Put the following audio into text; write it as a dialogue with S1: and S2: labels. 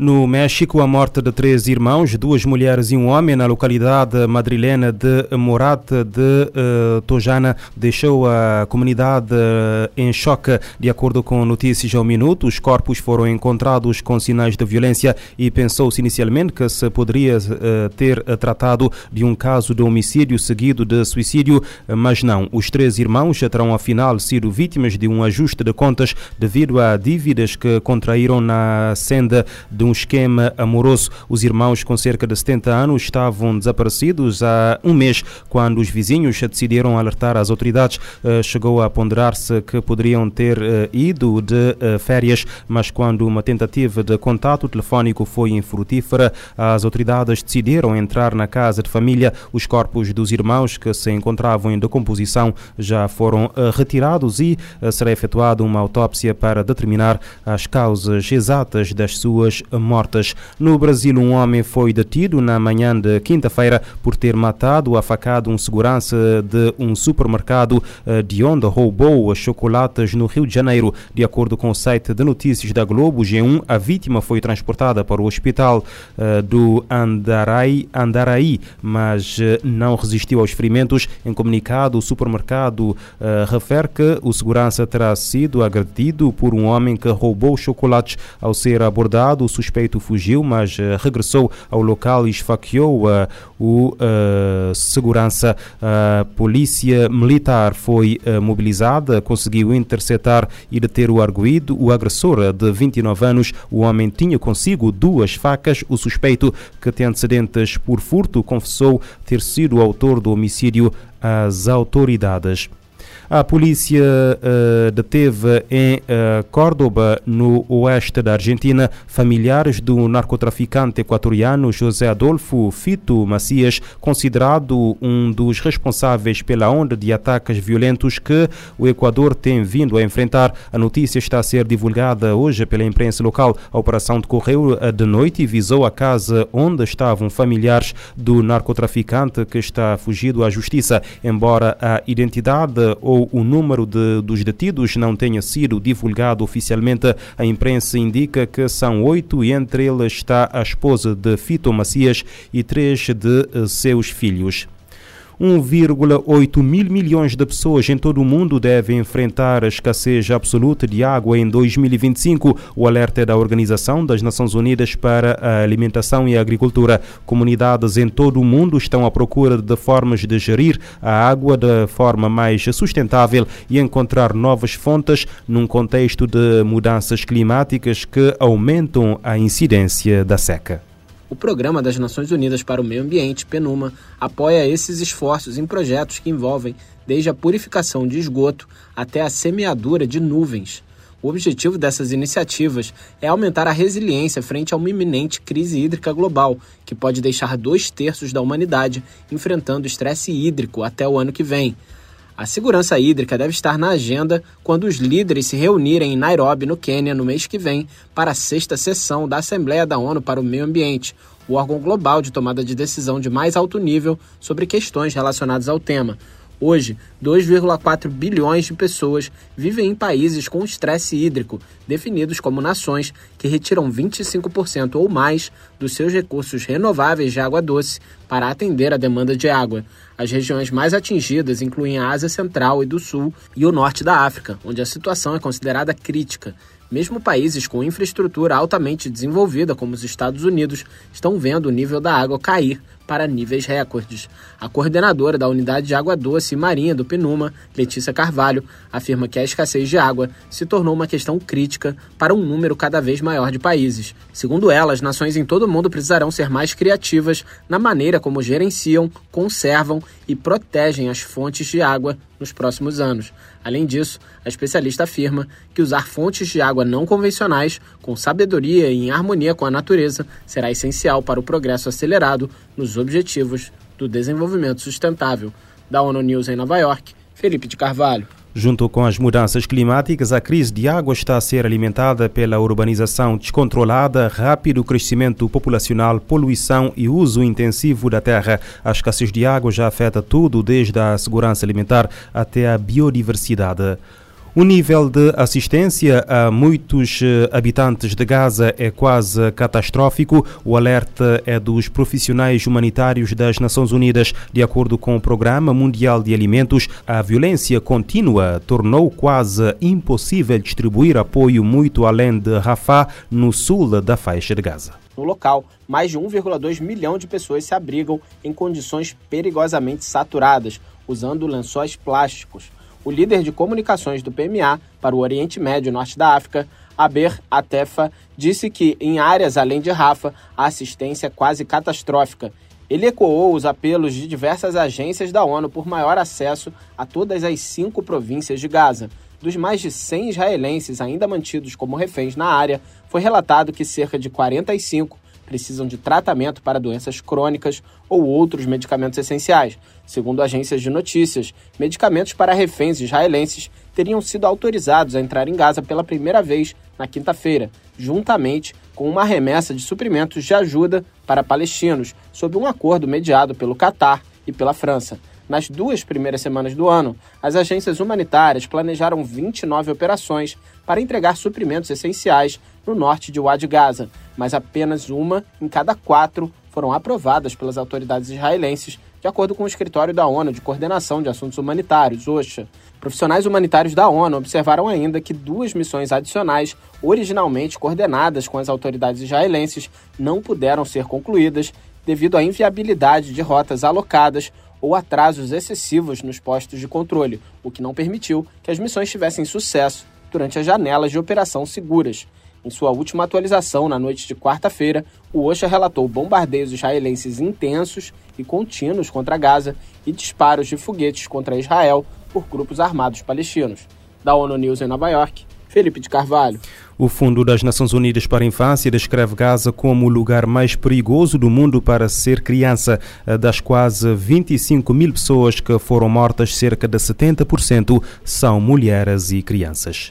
S1: No México, a morte de três irmãos, duas mulheres e um homem na localidade madrilena de Morate de uh, Tojana deixou a comunidade uh, em choque. De acordo com notícias ao minuto, os corpos foram encontrados com sinais de violência e pensou-se inicialmente que se poderia uh, ter tratado de um caso de homicídio seguido de suicídio, mas não. Os três irmãos terão afinal sido vítimas de um ajuste de contas devido a dívidas que contraíram na senda de um esquema amoroso. Os irmãos com cerca de 70 anos estavam desaparecidos há um mês quando os vizinhos decidiram alertar as autoridades. Uh, chegou a ponderar-se que poderiam ter uh, ido de uh, férias, mas quando uma tentativa de contato telefónico foi infrutífera, as autoridades decidiram entrar na casa de família. Os corpos dos irmãos que se encontravam em decomposição já foram retirados e será efetuada uma autópsia para determinar as causas exatas das suas mortas. No Brasil, um homem foi detido na manhã de quinta-feira por ter matado a facado um segurança de um supermercado eh, de onde roubou chocolates no Rio de Janeiro. De acordo com o site de notícias da Globo G1, a vítima foi transportada para o hospital uh, do Andaraí, Andaraí, mas uh, não resistiu aos ferimentos. Em comunicado, o supermercado refere que o segurança terá sido agredido por um homem que roubou chocolates. Ao ser abordado, o suspeito fugiu, mas regressou ao local e esfaqueou o segurança. A polícia militar foi mobilizada, conseguiu interceptar e deter o arguído. O agressor de 29 anos, o homem tinha consigo duas facas. O suspeito, que tem antecedentes por furto, confessou ter sido o autor do homicídio às autoridades. A polícia uh, deteve em uh, Córdoba, no oeste da Argentina, familiares do narcotraficante equatoriano José Adolfo Fito Macias, considerado um dos responsáveis pela onda de ataques violentos que o Equador tem vindo a enfrentar. A notícia está a ser divulgada hoje pela imprensa local. A operação decorreu de noite e visou a casa onde estavam familiares do narcotraficante que está fugido à justiça. Embora a identidade ou o número de, dos detidos não tenha sido divulgado oficialmente, a imprensa indica que são oito e entre eles está a esposa de Fito Macias e três de eh, seus filhos. 1,8 mil milhões de pessoas em todo o mundo devem enfrentar a escassez absoluta de água em 2025. O alerta é da Organização das Nações Unidas para a Alimentação e a Agricultura. Comunidades em todo o mundo estão à procura de formas de gerir a água de forma mais sustentável e encontrar novas fontes num contexto de mudanças climáticas que aumentam a incidência da seca.
S2: O Programa das Nações Unidas para o Meio Ambiente, PNUMA, apoia esses esforços em projetos que envolvem desde a purificação de esgoto até a semeadura de nuvens. O objetivo dessas iniciativas é aumentar a resiliência frente a uma iminente crise hídrica global, que pode deixar dois terços da humanidade enfrentando estresse hídrico até o ano que vem. A segurança hídrica deve estar na agenda quando os líderes se reunirem em Nairobi, no Quênia, no mês que vem, para a sexta sessão da Assembleia da ONU para o Meio Ambiente, o órgão global de tomada de decisão de mais alto nível sobre questões relacionadas ao tema. Hoje, 2,4 bilhões de pessoas vivem em países com estresse hídrico, definidos como nações que retiram 25% ou mais dos seus recursos renováveis de água doce para atender a demanda de água. As regiões mais atingidas incluem a Ásia Central e do Sul e o norte da África, onde a situação é considerada crítica. Mesmo países com infraestrutura altamente desenvolvida, como os Estados Unidos, estão vendo o nível da água cair para níveis recordes. A coordenadora da Unidade de Água Doce e Marinha do PNUMA, Letícia Carvalho, afirma que a escassez de água se tornou uma questão crítica para um número cada vez maior de países. Segundo ela, as nações em todo o mundo precisarão ser mais criativas na maneira como gerenciam, conservam e protegem as fontes de água nos próximos anos. Além disso, a especialista afirma que usar fontes de água não convencionais, com sabedoria e em harmonia com a natureza, será essencial para o progresso acelerado nos objetivos do desenvolvimento sustentável. Da ONU News em Nova York, Felipe de Carvalho.
S1: Junto com as mudanças climáticas, a crise de água está a ser alimentada pela urbanização descontrolada, rápido crescimento populacional, poluição e uso intensivo da terra. A escassez de água já afeta tudo, desde a segurança alimentar até a biodiversidade. O nível de assistência a muitos eh, habitantes de Gaza é quase catastrófico. O alerta é dos profissionais humanitários das Nações Unidas. De acordo com o Programa Mundial de Alimentos, a violência contínua tornou quase impossível distribuir apoio muito além de Rafah, no sul da faixa de Gaza.
S2: No local, mais de 1,2 milhão de pessoas se abrigam em condições perigosamente saturadas, usando lençóis plásticos o líder de comunicações do PMA para o Oriente Médio e Norte da África, Aber Atefa, disse que em áreas além de Rafa, a assistência é quase catastrófica. Ele ecoou os apelos de diversas agências da ONU por maior acesso a todas as cinco províncias de Gaza. Dos mais de 100 israelenses ainda mantidos como reféns na área, foi relatado que cerca de 45 precisam de tratamento para doenças crônicas ou outros medicamentos essenciais. Segundo agências de notícias, medicamentos para reféns israelenses teriam sido autorizados a entrar em Gaza pela primeira vez na quinta-feira, juntamente com uma remessa de suprimentos de ajuda para palestinos, sob um acordo mediado pelo Catar e pela França. Nas duas primeiras semanas do ano, as agências humanitárias planejaram 29 operações para entregar suprimentos essenciais no norte de Wad Gaza, mas apenas uma em cada quatro foram aprovadas pelas autoridades israelenses, de acordo com o escritório da ONU de Coordenação de Assuntos Humanitários, OSHA. Profissionais humanitários da ONU observaram ainda que duas missões adicionais, originalmente coordenadas com as autoridades israelenses, não puderam ser concluídas devido à inviabilidade de rotas alocadas ou atrasos excessivos nos postos de controle, o que não permitiu que as missões tivessem sucesso durante as janelas de operação seguras. Em sua última atualização, na noite de quarta-feira, o OSHA relatou bombardeios israelenses intensos e contínuos contra Gaza e disparos de foguetes contra Israel por grupos armados palestinos. Da ONU News em Nova York, Felipe de Carvalho.
S1: O Fundo das Nações Unidas para a Infância descreve Gaza como o lugar mais perigoso do mundo para ser criança. Das quase 25 mil pessoas que foram mortas, cerca de 70% são mulheres e crianças.